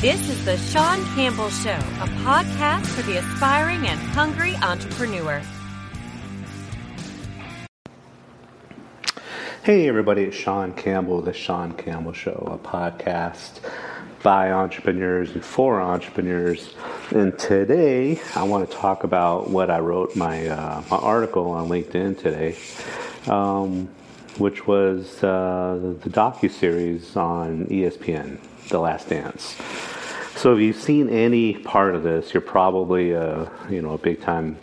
This is the Sean Campbell Show, a podcast for the aspiring and hungry entrepreneur. Hey, everybody, it's Sean Campbell, The Sean Campbell Show, a podcast by entrepreneurs and for entrepreneurs. And today, I want to talk about what I wrote my, uh, my article on LinkedIn today, um, which was uh, the docu series on ESPN, The Last Dance. So if you've seen any part of this, you're probably a you know a big time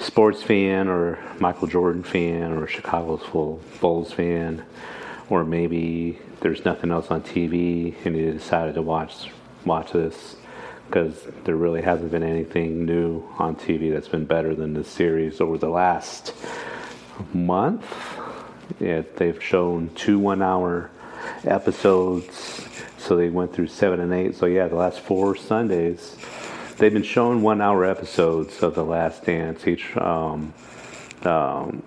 sports fan or Michael Jordan fan or Chicago's Chicago Bulls fan, or maybe there's nothing else on TV and you decided to watch watch this because there really hasn't been anything new on TV that's been better than this series over the last month. Yeah, they've shown two one-hour episodes so they went through seven and eight. So yeah, the last four Sundays, they've been showing one-hour episodes of The Last Dance. Each um, um,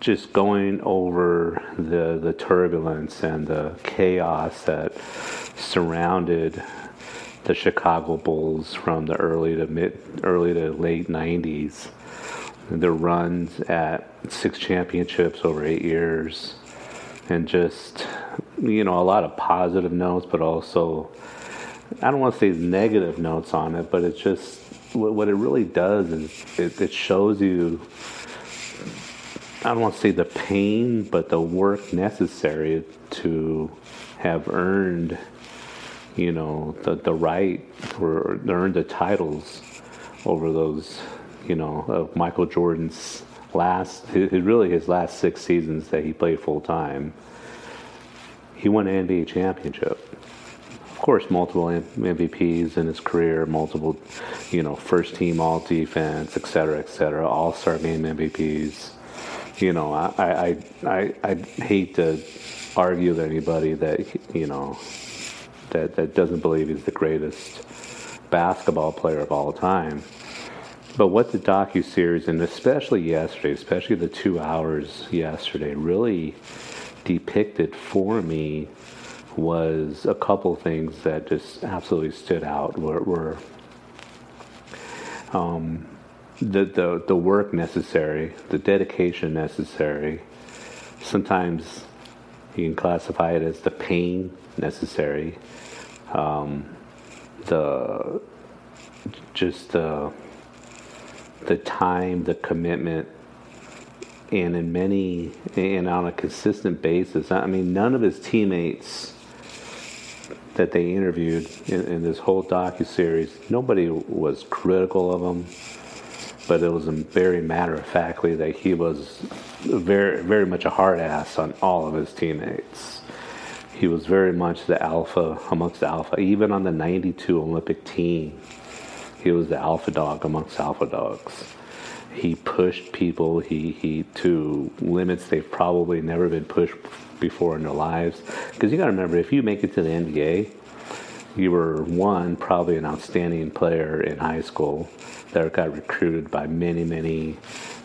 just going over the the turbulence and the chaos that surrounded the Chicago Bulls from the early to mid early to late 90s. Their runs at six championships over eight years, and just you know a lot of positive notes, but also I don't want to say negative notes on it, but it's just what it really does is it, it shows you. I don't want to say the pain, but the work necessary to have earned, you know, the the right or earned the titles over those, you know, of Michael Jordan's last, his, really his last six seasons that he played full time he won an NBA championship. Of course, multiple MVPs in his career, multiple, you know, first team all defense, et cetera, et cetera, all star game MVPs. You know, I, I, I, I hate to argue with anybody that, you know, that, that doesn't believe he's the greatest basketball player of all time. But what the docu series and especially yesterday, especially the two hours yesterday, really depicted for me was a couple things that just absolutely stood out were, were um, the, the, the work necessary, the dedication necessary. Sometimes you can classify it as the pain necessary, um, the just the the time, the commitment, and in many and on a consistent basis. I mean, none of his teammates that they interviewed in, in this whole docu series, nobody was critical of him, but it was very matter of factly that he was very very much a hard ass on all of his teammates. He was very much the alpha amongst the alpha, even on the '92 Olympic team. He was the alpha dog amongst alpha dogs he pushed people he, he to limits they've probably never been pushed before in their lives. Because you got to remember, if you make it to the NBA, you were one probably an outstanding player in high school that got recruited by many many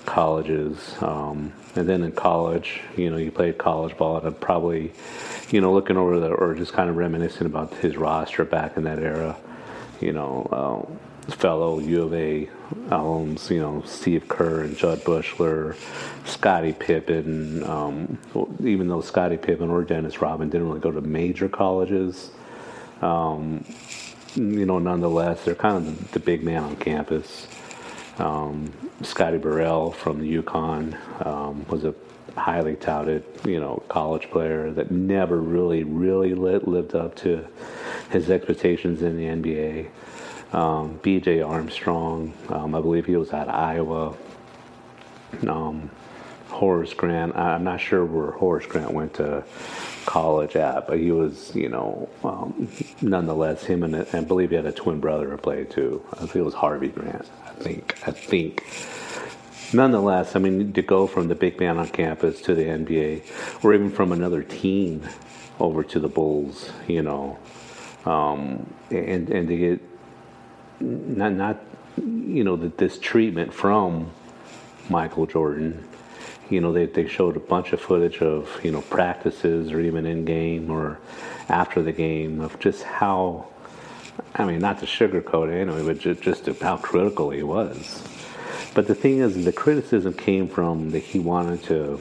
colleges, um, and then in college, you know, you played college ball and probably, you know, looking over the or just kind of reminiscing about his roster back in that era, you know. Uh, fellow U of A alums, you know, Steve Kerr and Judd Buechler, Scottie Pippen, um, even though Scottie Pippen or Dennis Rodman didn't really go to major colleges, um, you know, nonetheless, they're kind of the, big man on campus. Um, Scotty Burrell from the UConn um, was a highly touted, you know, college player that never really, really lived up to his expectations in the NBA um, B.J. Armstrong. Um, I believe he was at Iowa. Um, Horace Grant. I'm not sure where Horace Grant went to college at, but he was, you know, um, nonetheless, him and I believe he had a twin brother who played too. I think it was Harvey Grant. I think. I think. Nonetheless, I mean, to go from the big man on campus to the NBA, or even from another team over to the Bulls, you know, um, and and to get not not you know that this treatment from Michael Jordan you know, they, they showed a bunch of footage of, you know, practices or even in game or after the game of just how, I mean, not to sugarcoat it anyway, but just, just how critical he was. But the thing is, the criticism came from that he wanted to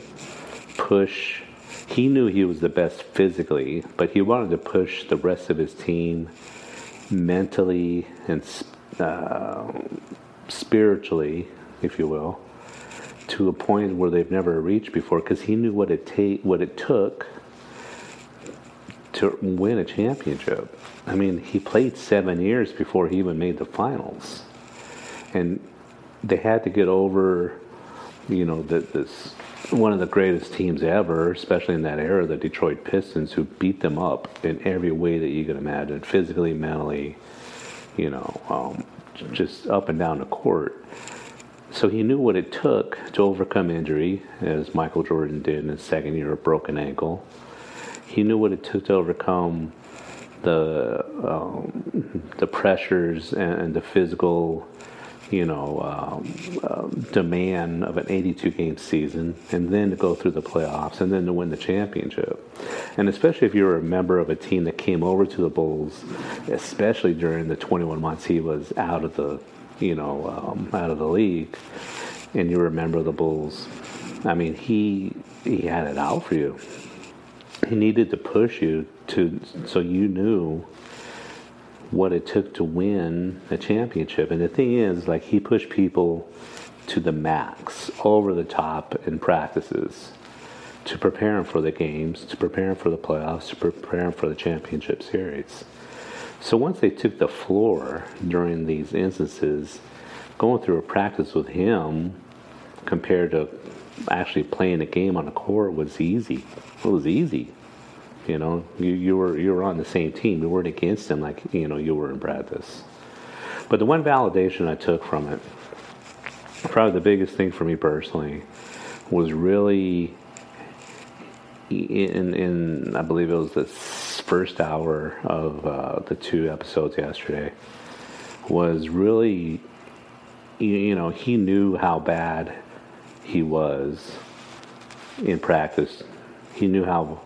push. He knew he was the best physically, but he wanted to push the rest of his team mentally and uh, spiritually, if you will, to a point where they've never reached before because he knew what it take what it took to win a championship. I mean, he played seven years before he even made the finals, and they had to get over, you know, this one of the greatest teams ever, especially in that era, the Detroit Pistons, who beat them up in every way that you can imagine, physically, mentally, you know, um, just up and down the court. So he knew what it took to overcome injury, as Michael Jordan did in his second year of broken ankle. He knew what it took to overcome the um, the pressures and, the physical, you know, um, uh, demand of an 82 game season, and then to go through the playoffs, and then to win the championship. And especially if you're a member of a team that came over to the Bulls, especially during the 21 months he was out of the you know, um, out of the league, and you remember the Bulls. I mean, he he had it out for you. He needed to push you to so you knew what it took to win a championship. And the thing is, like he pushed people to the max, over the top in practices, to prepare them for the games, to prepare them for the playoffs, to prepare them for the championship series. So once they took the floor during these instances, going through a practice with him compared to actually playing a game on the court was easy. It was easy. You know, you, you were you were on the same team. You weren't against him like you know you were in practice. But the one validation I took from it, probably the biggest thing for me personally, was really in in I believe it was the first hour of uh, the two episodes yesterday was really you know he knew how bad he was in practice he knew how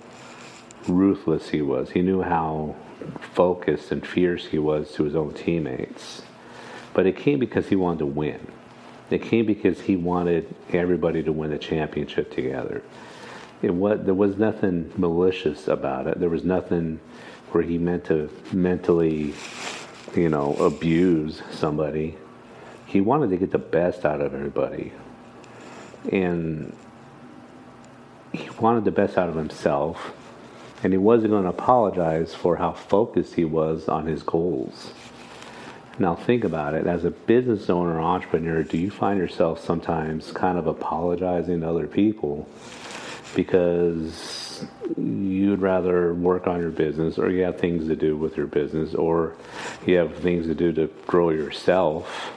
ruthless he was he knew how focused and fierce he was to his own teammates but it came because he wanted to win it came because he wanted everybody to win the championship together it was there was nothing malicious about it. There was nothing where he meant to mentally, you know, abuse somebody. He wanted to get the best out of everybody, and he wanted the best out of himself. And he wasn't going to apologize for how focused he was on his goals. Now, think about it. As a business owner, entrepreneur, do you find yourself sometimes kind of apologizing to other people because you'd rather work on your business or you have things to do with your business or you have things to do to grow yourself.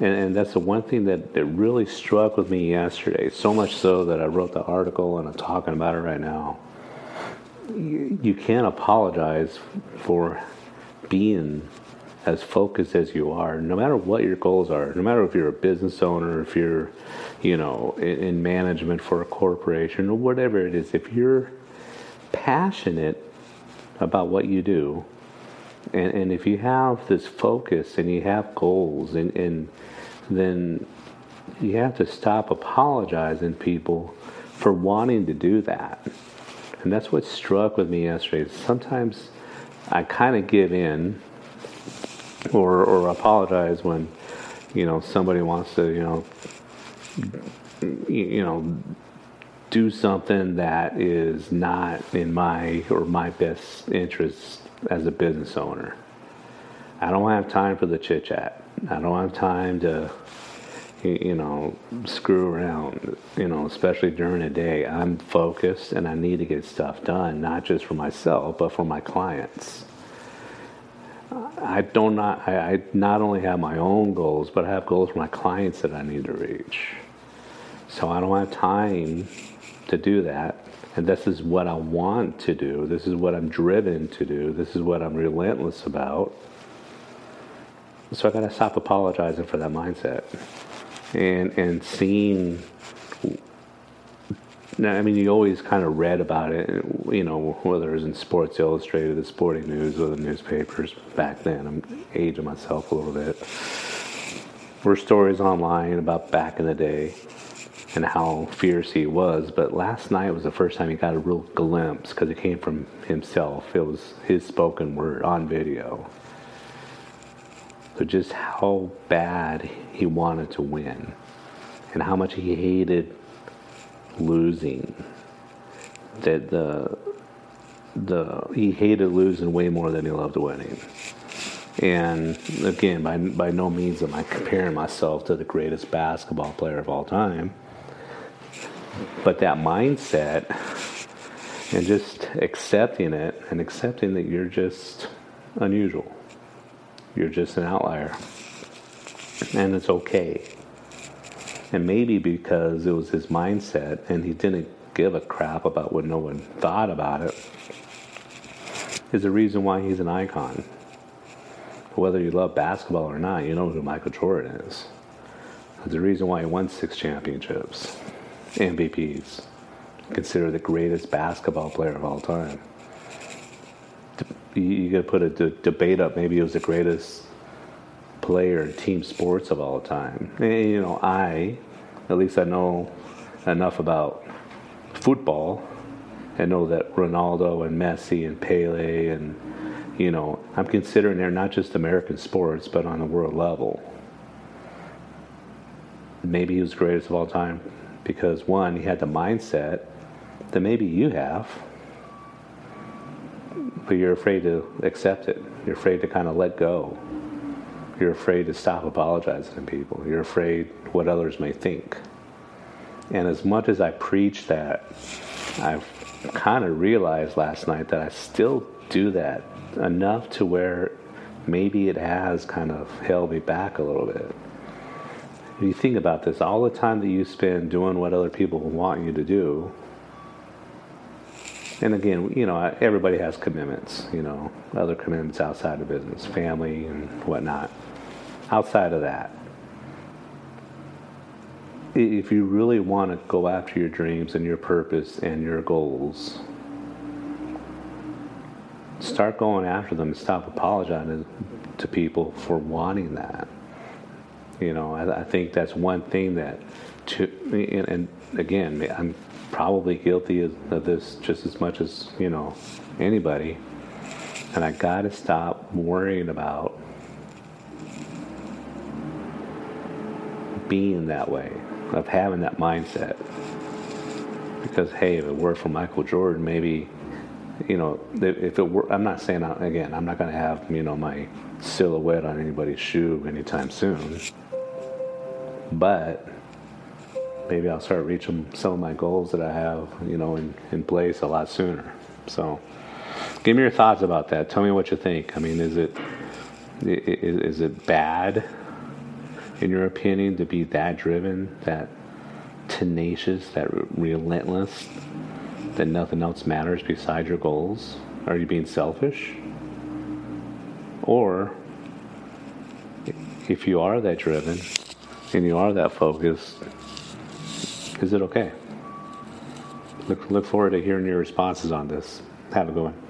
And, and that's the one thing that, that really struck with me yesterday, so much so that I wrote the article and I'm talking about it right now. You, can't apologize for being as focused as you are, no matter what your goals are, no matter if you're a business owner, if you're, you know, in, in management for a corporation or whatever it is, if you're passionate about what you do, and, and if you have this focus and you have goals, and, and then you have to stop apologizing people for wanting to do that. And that's what struck with me yesterday. Sometimes I kind of give in or or apologize when you know somebody wants to you know you know do something that is not in my or my best interest as a business owner. I don't have time for the chit chat. I don't have time to you know screw around you know especially during the day i'm focused and i need to get stuff done not just for myself but for my clients I don't not I, I not only have my own goals, but I have goals for my clients that I need to reach. So I don't have time to do that. And this is what I want to do. This is what I'm driven to do. This is what I'm relentless about. So I gotta stop apologizing for that mindset. And and seeing Now, I mean, you always kind of read about it, you know, whether it was in Sports Illustrated, the Sporting News, or the newspapers back then. I'm aging myself a little bit. Were stories online about back in the day and how fierce he was, but last night was the first time he got a real glimpse because it came from himself. It was his spoken word on video. So just how bad he wanted to win and how much he hated losing. That the the he hated losing way more than he loved winning. And again, by by no means am I comparing myself to the greatest basketball player of all time. But that mindset and just accepting it and accepting that you're just unusual. You're just an outlier. And it's okay. And maybe because it was his mindset and he didn't give a crap about what no one thought about it, is the reason why he's an icon. Whether you love basketball or not, you know who Michael Jordan is. There's the reason why he won six championships, MVPs, considered the greatest basketball player of all time. You, could put a debate up. Maybe he was the greatest player in team sports of all time. And, you know, I, at least I know enough about football and know that Ronaldo and Messi and Pele and, you know, I'm considering they're not just American sports, but on a world level. Maybe he was greatest of all time because, one, he had the mindset that maybe you have, but you're afraid to accept it. You're afraid to kind of let go you're afraid to stop apologizing to people. You're afraid what others may think. And as much as I preach that, I've kind of realized last night that I still do that enough to where maybe it has kind of held me back a little bit. If you think about this, all the time that you spend doing what other people want you to do, and again, you know, everybody has commitments, you know, other commitments outside of business, family and whatnot outside of that, if you really want to go after your dreams and your purpose and your goals, start going after them and stop apologizing to people for wanting that. You know, I, I think that's one thing that, to, and, and, again, I'm probably guilty of, this just as much as, you know, anybody. And I got to stop worrying about being that way, of having that mindset. Because hey, if it were for Michael Jordan, maybe you know, if it were, I'm not saying again, I'm not going to have you know my silhouette on anybody's shoe anytime soon. But maybe I'll start reaching some of my goals that I have, you know, in, in place a lot sooner. So, give me your thoughts about that. Tell me what you think. I mean, is it is, is it bad in your opinion, to be that driven, that tenacious, that relentless, that nothing else matters besides your goals? Are you being selfish? Or if you are that driven and you are that focused, is it okay? Look, look forward to hearing your responses on this. Have a good one.